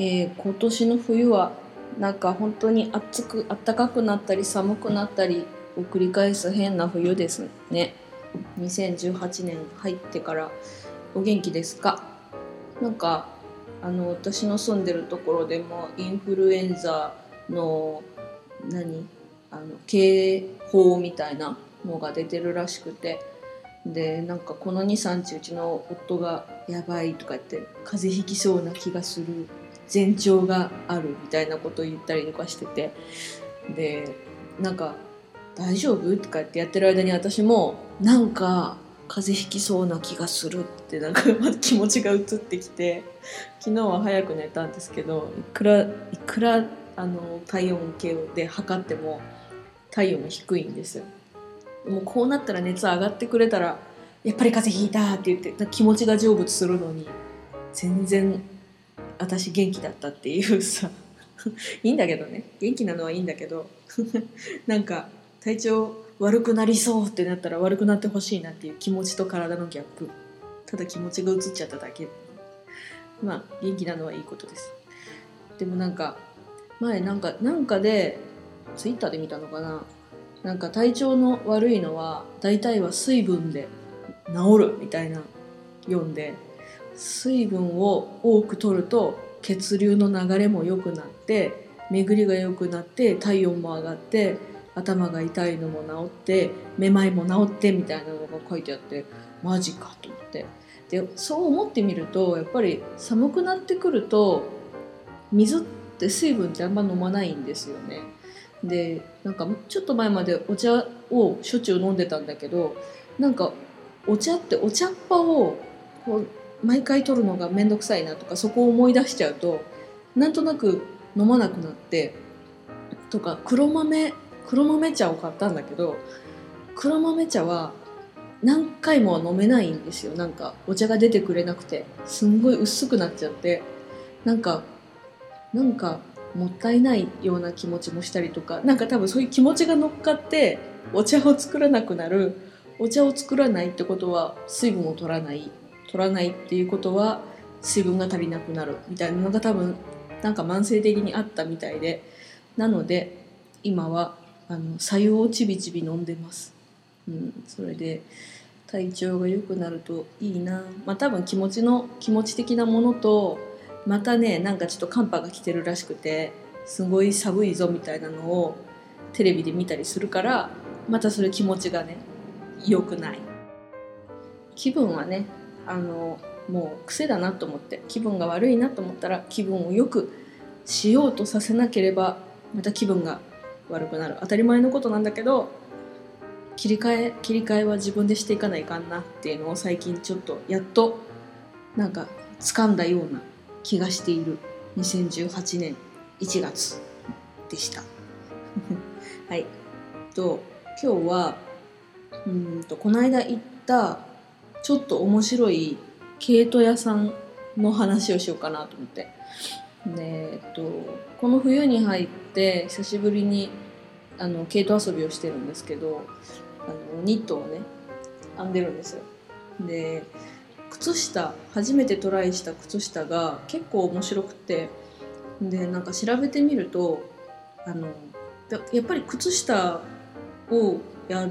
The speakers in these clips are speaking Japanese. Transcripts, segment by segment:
えー、今年の冬はなんか本当に暑く暖かくなったり寒くなったりを繰り返す変な冬ですね。2018年入ってからお元気ですか？なんかあの私の住んでるところでもインフルエンザの何？あの警報みたいなのが出てるらしくて。でなんかこの23日うちの夫が「やばい」とか言って「風邪ひきそうな気がする」前兆があるみたいなことを言ったりとかしててでなんか「大丈夫?」とかってやってる間に私もなんか風邪ひきそうな気がするってなんか気持ちが移ってきて昨日は早く寝たんですけどいくらいくらあの体温計で測っても体温が低いんですよ。もうこうなったら熱上がってくれたらやっぱり風邪ひいたって言って気持ちが成仏するのに全然私元気だったっていうさ。いいんだけどね。元気なのはいいんだけど。なんか体調悪くなりそうってなったら悪くなってほしいなっていう気持ちと体のギャップ。ただ気持ちが移っちゃっただけ。まあ元気なのはいいことです。でもなんか前なんかなんかでツイッターで見たのかな。なんか体調の悪いのは大体は水分で治るみたいな読んで。水分を多く取ると血流の流れも良くなって巡りが良くなって体温も上がって頭が痛いのも治ってめまいも治ってみたいなのが書いてあってマジかと思ってでそう思ってみるとやっぱり寒くなってくると水って水分ってあんま飲まないんですよね。でなんかちょっと前までお茶をしょっちゅう飲んでたんだけどなんかお茶ってお茶っ葉をこう毎回取るのが面倒くさいなとかそこを思い出しちゃうとなんとなく飲まなくなってとか黒豆黒豆茶を買ったんだけど黒豆茶は何回も飲めないんですよ。なんかお茶が出てくれなくてすんごい薄くなっちゃってなんかなんかもったいないような気持ちもしたりとかなんか多分そういう気持ちが乗っかってお茶を作らなくなるお茶を作らないってことは水分を取らない取らないっていうことは水分が足りなくなるみたいなのが多分なんか慢性的にあったみたいでなので今はあの白湯をちびちび飲んでます、うん、それで体調が良くなるといいな。まあ多分気持ちの気持ち的なものとまたねなんかちょっと寒波が来てるらしくてすごい寒いぞみたいなのをテレビで見たりするからまたそれ気持ちがね良くない。気分はねあのもう癖だなと思って気分が悪いなと思ったら気分を良くしようとさせなければまた気分が悪くなる当たり前のことなんだけど切り替え切り替えは自分でしていかないかんなっていうのを最近ちょっとやっとなんか掴んだような気がしている2018年1月でした。はい。と今日はうんとこの間行ったちょっと面白い毛糸屋さんの話をしようかなと思って。でえっとこの冬に入って久しぶりにあの毛糸遊びをしてるんですけどあのニットをね編んでるんですよ。で靴下初めてトライした靴下が結構面白くてでなんか調べてみるとあのやっぱり靴下をや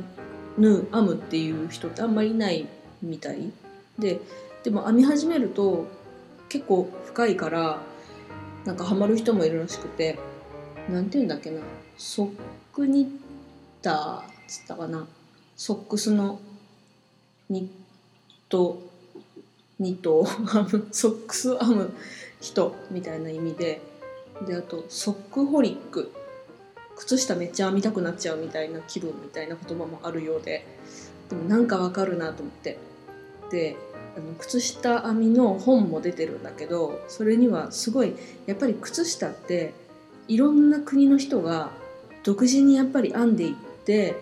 ぬ編むっていう人ってあんまりいないみたい。ででも編み始めると結構深いからなんかハマる人もいるらしくてなんて言うんだっけな。ソックニッターっつったかな。ソックスのニットニットを編む。ソックス編む人みたいな意味で。であとソックホリック。靴下めっちゃ編みたくなっちゃうみたいな気分みたいな言葉もあるようで。でもなんかわかるなと思って。であの靴下編みの本も出てるんだけどそれにはすごいやっぱり靴下っていろんな国の人が独自にやっぱり編んでいって、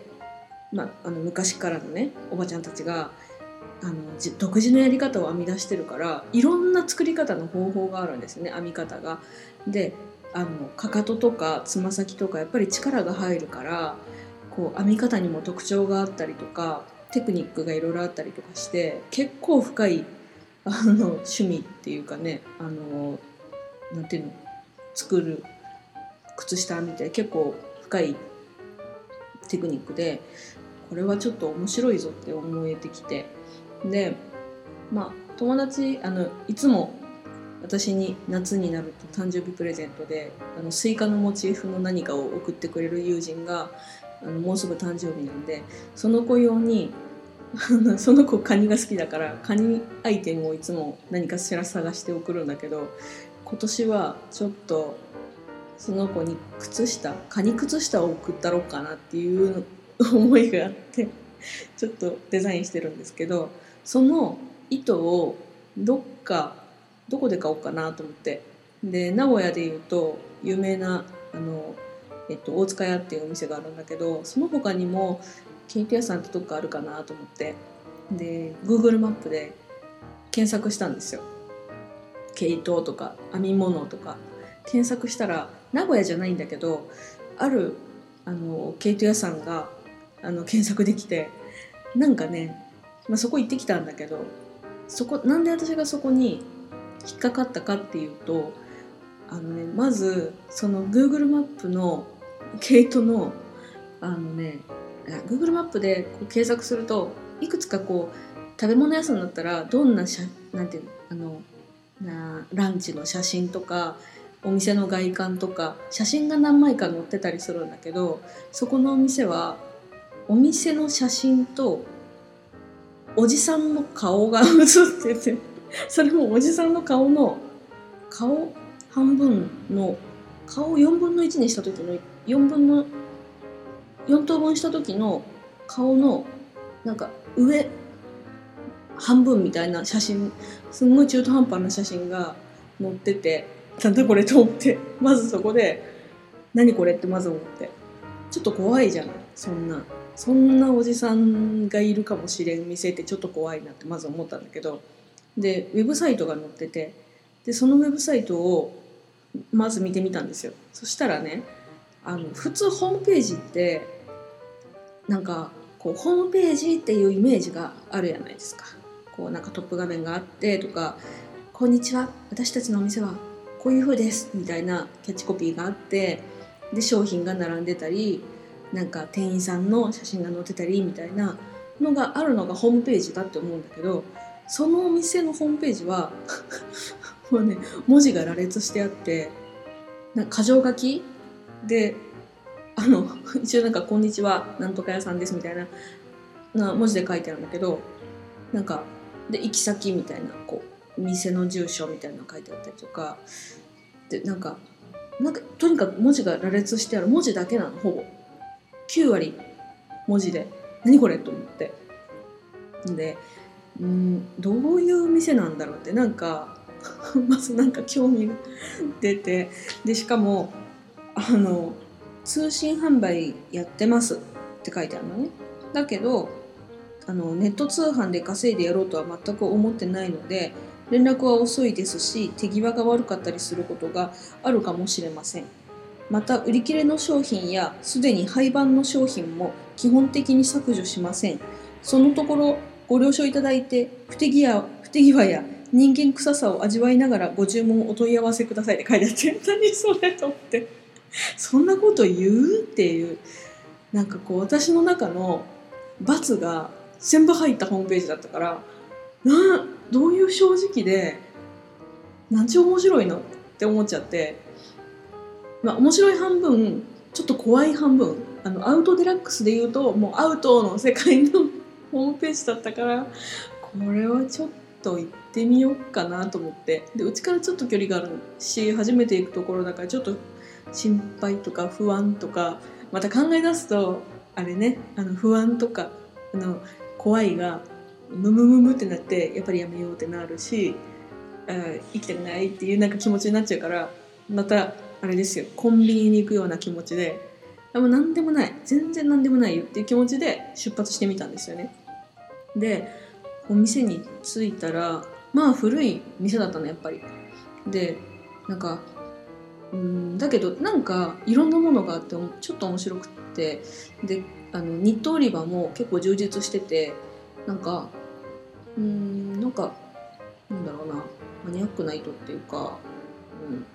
まあ、の昔からのねおばちゃんたちがあの独自のやり方を編み出してるからいろんな作り方の方法があるんですね編み方が。であのかかととかつま先とかやっぱり力が入るからこう編み方にも特徴があったりとかテクニックがいろいろあったりとかして結構深いあの趣味っていうかねあのなんていうの作る靴下みたいな結構深いテクニックでこれはちょっと面白いぞって思えてきて。でまあ友達あのいつも私に夏になると誕生日プレゼントであのスイカのモチーフの何かを送ってくれる友人があのもうすぐ誕生日なんでその子用にその子カニが好きだからカニアイテムをいつも何かしら探して送るんだけど今年はちょっとその子に靴下カニ靴下を送ったろうかなっていう思いがあってちょっとデザインしてるんですけどその糸をどっかどこで買おうかなと思って。で名古屋でいうと有名なあの、えっと、大塚屋っていうお店があるんだけどその他にもケイト屋さんってどっかあるかなと思って。で Google マップで検索したんですよ。毛糸とか編み物とか。検索したら名古屋じゃないんだけどあるあの毛糸屋さんがあの検索できてなんかね、まあ、そこ行ってきたんだけどそこなんで私がそこに引っかかったかっていうとあのねまずその Google マップの毛糸のあのねあ Google マップでこう検索するといくつかこう食べ物屋さんだったらどんなしゃなんていうあのなランチの写真とかお店の外観とか写真が何枚か載ってたりするんだけどそこのお店はお店の写真とおじさんの顔が写っててそれもおじさんの顔の顔半分の顔を4分の1にした時の4分の4等分した時の顔のなんか上半分みたいな写真すんごい中途半端な写真が載っててなんだこれと思ってまずそこで何これってまず思って。ちょっと怖いじゃない？そんなそんなおじさんがいるかもしれん店ってちょっと怖いなってまず思ったんだけど。でウェブサイトが載っててでそのウェブサイトをまず見てみたんですよ。そしたらねあの普通ホームページってなんかこうホームページっていうイメージがあるじゃないですか。こうなんかトップ画面があってとか「こんにちは私たちのお店はこういう風です」みたいなキャッチコピーがあってで商品が並んでたりなんか店員さんの写真が載ってたりみたいなのがあるのがホームページだって思うんだけどそのお店のホームページは もうね文字が羅列してあってなんか箇条書きであの 一応なんか「こんにちはなんとか屋さんです」みたいなな文字で書いてあるんだけどなんかで行き先みたいなこう店の住所みたいなの書いてあったりとかでなんかなんかとにかく文字が羅列してある文字だけなのほぼ。9割文字で。何これと思って。でうんどういう店なんだろうってなんか まずなんか興味が出てでしかもあの通信販売やってますって書いてあるのね。だけどあのネット通販で稼いでやろうとは全く思ってないので連絡は遅いですし手際が悪かったりすることがあるかもしれません。また売り切れの商品やすでに廃盤の商品も基本的に削除しません。そのところご了承いただいて不手際不手際や人間臭さを味わいながらご注文お問い合わせくださいって書いてあって 何それと思って。そんなこと言う？っていうなんかこう私の中の罰が全部入ったホームページだったからなどういう正直で何ち面白いのって思っちゃってまあ面白い半分ちょっと怖い半分あのアウトデラックスで言うともうアウトの世界のホームページだったからこれはちょっと行ってみようかなと思って。でうちからちょっと距離があるし初めて行くところだからちょっと心配とか不安とかまた考え出すとあれねあの不安とかあの怖いがムムムムってなってやっぱりやめようってなるし生きてないっていうなんか気持ちになっちゃうからまたあれですよコンビニに行くような気持ちであも何でもない全然何でもないよっていう気持ちで出発してみたんですよね。でお店に着いたらまあ古い店だったのやっぱり。でなんかうんだけどなんかいろんなものがあってちょっと面白くって。であのニット売り場も結構充実しててなんかうんなんかなんだろうなマニアックな糸っていうか、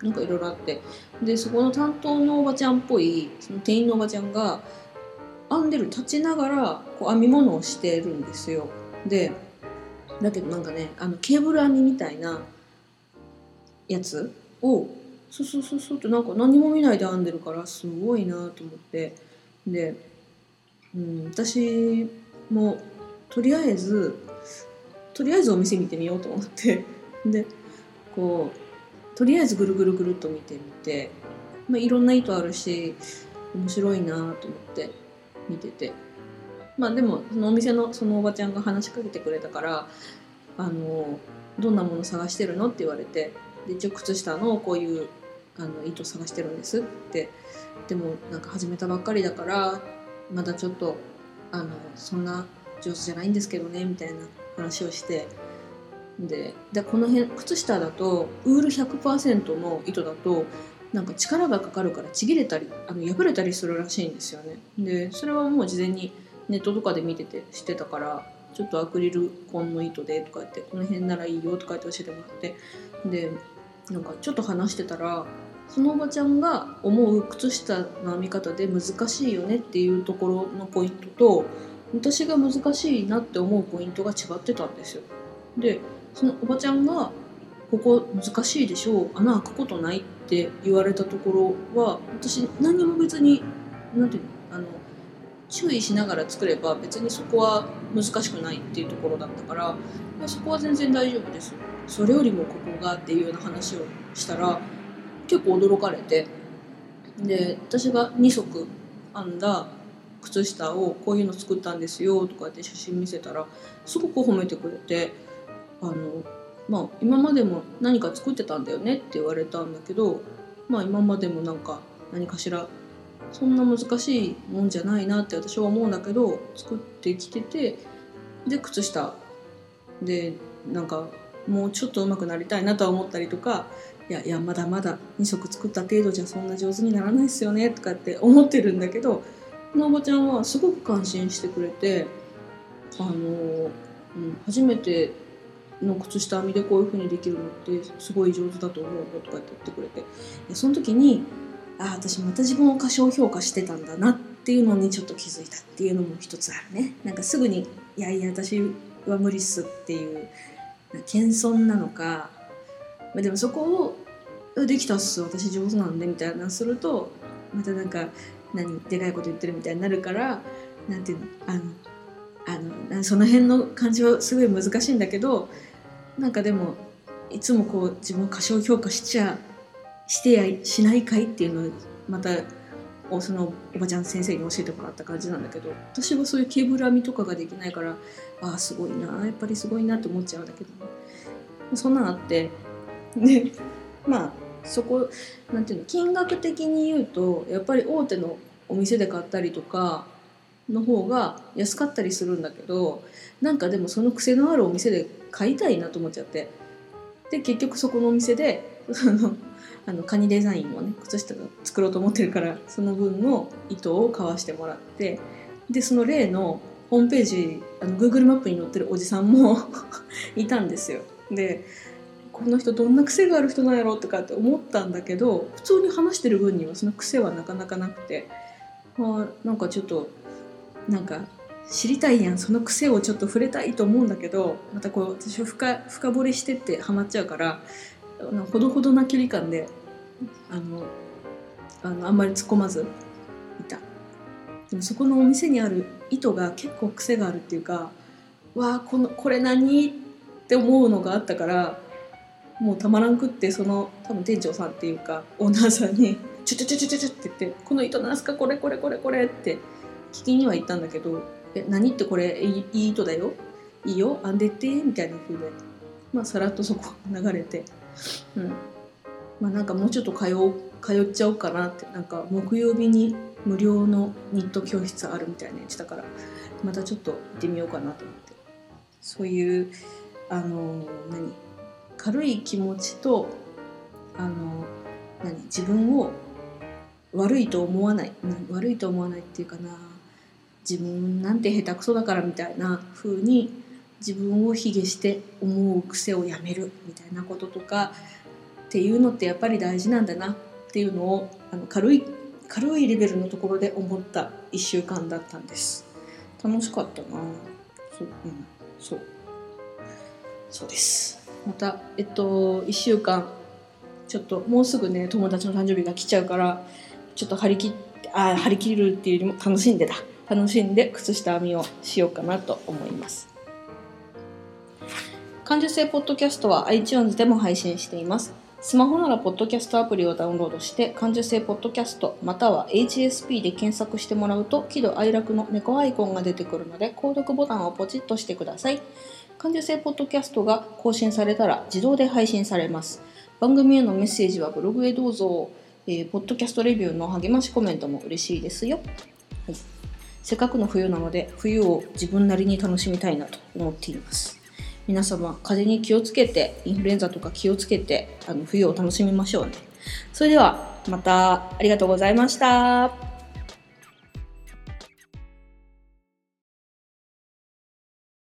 うん、なんかいろいろあって。でそこの担当のおばちゃんっぽいその店員のおばちゃんが編んでる立ちながらこう編み物をしてるんですよ。でだけどなんかねあのケーブル編みみたいなやつをそうそうそうそうってなんか何も見ないで編んでるからすごいなと思って。で、うん、私もとりあえずとりあえずお店見てみようと思って。でこうとりあえずぐるぐるぐるっと見てみて、まあ、いろんな糸あるし面白いなと思って見てて。まあでもそのお店のそのおばちゃんが話しかけてくれたから「あのどんなもの探してるの?」って言われて。で一応靴下のこういうあの糸探してるんです。ってでもなんか始めたばっかりだからまだちょっとあのそんな上手じゃないんですけどねみたいな話をして。ででこの辺靴下だとウール100%の糸だとなんか力がかかるからちぎれたりあの破れたりするらしいんですよね。でそれはもう事前にネットとかで見てて知ってたからちょっとアクリル紺の糸でとか言ってこの辺ならいいよとか言って教えてもらって。でなんかちょっと話してたらそのおばちゃんが思う靴下の編み方で難しいよねっていうところのポイントと私が難しいなって思うポイントが違ってたんですよ。でそのおばちゃんが「ここ難しいでしょう穴開くことない」って言われたところは私何も別に何ていうのあの注意しながら作れば別にそこは難しくないっていうところだったからそこは全然大丈夫ですそれよりもここがっていうような話をしたら結構驚かれてで私が2足編んだ靴下をこういうの作ったんですよとかって写真見せたらすごく褒めてくれてあのまあ今までも何か作ってたんだよねって言われたんだけどまあ今までもなんか何かしらそんな難しいもんじゃないなって私は思うんだけど作ってきててで靴下でなんかもうちょっと上手くなりたいなとは思ったりとかいやいやまだまだ2色作った程度じゃそんな上手にならないですよねとかって思ってるんだけどこのおばちゃんはすごく感心してくれてあの、うん、初めての靴下編みでこういう風にできるのってすごい上手だと思うよとかって言ってくれてその時にああ私また自分を過小評価してたんだなっていうのにちょっと気づいたっていうのも一つあるね。なんかすぐに「いやいや私は無理っす」っていう謙遜なのか、まあ、でもそこを「できたっす私上手なんで」みたいなするとまたなんか何でかいこと言ってるみたいになるからなんていうのあのあのその辺の感じはすごい難しいんだけどなんかでもいつもこう自分を過小評価しちゃしてやしないかいっていうのをまたそのおばちゃん先生に教えてもらった感じなんだけど私はそういうケーブル編みとかができないからああすごいなやっぱりすごいなって思っちゃうんだけど、そんなのあって でまあそこなんていうの金額的に言うとやっぱり大手のお店で買ったりとかの方が安かったりするんだけどなんかでもその癖のあるお店で買いたいなと思っちゃって。で結局そこのお店でそのあのカニデザインをね靴下を作ろうと思ってるからその分の糸を買わしてもらってでその例のホームページあの Google マップに載ってるおじさんも いたんですよ。でこの人どんな癖がある人なんやろとかって思ったんだけど普通に話してる分にはその癖はなかなかなくて、まあ、なんかちょっとなんか知りたいやんその癖をちょっと触れたいと思うんだけどまたこう私は深深掘りしてってハマっちゃうからほどほどな距離感であのあのあんまり突っ込まずいた。でもそこのお店にある糸が結構癖があるっていうかわあこのこれ何？って思うのがあったからもうたまらんくってその多分店長さんっていうかオーナーさんに「ちょちょちょちょちょ」って言って「この糸なんすか？これこれこれこれ」って聞きには行ったんだけど「え何ってこれ？いい糸だよ」いいよ。あんでってみたいな風でまあさらっとそこ流れてうん。まあなんかもうちょっと通う通っちゃおうかなってなんか木曜日に無料のニット教室あるみたいなやつだからまたちょっと行ってみようかなと思って。そういうあの何？軽い気持ちとあの何？自分を悪いと思わない悪いと思わないっていうかな自分なんて下手くそだからみたいな風に自分を卑下して思う癖をやめるみたいなこととかっていうのってやっぱり大事なんだなっていうのをあの軽い軽いレベルのところで思った1週間だったんです。楽しかったな。そう,、うん、そう。そうです。またえっと1週間ちょっともうすぐね友達の誕生日が来ちゃうからちょっと張り切ってあ張り切るっていうよりも楽しんでだ楽しんで靴下編みをしようかなと思います。感受性ポッドキャストは iTunes でも配信しています。スマホならポッドキャストアプリをダウンロードして感受性ポッドキャストまたは HSP で検索してもらうと喜怒哀楽の猫アイコンが出てくるので購読ボタンをポチッとしてください。感受性ポッドキャストが更新されたら自動で配信されます。番組へのメッセージはブログへどうぞ、えー、ポッドキャストレビューの励ましコメントも嬉しいですよ、はい、せっかくの冬なので冬を自分なりに楽しみたいなと思っています。皆様風邪に気をつけてインフルエンザとか気をつけてあの冬を楽しみましょうねそれではまたありがとうございました。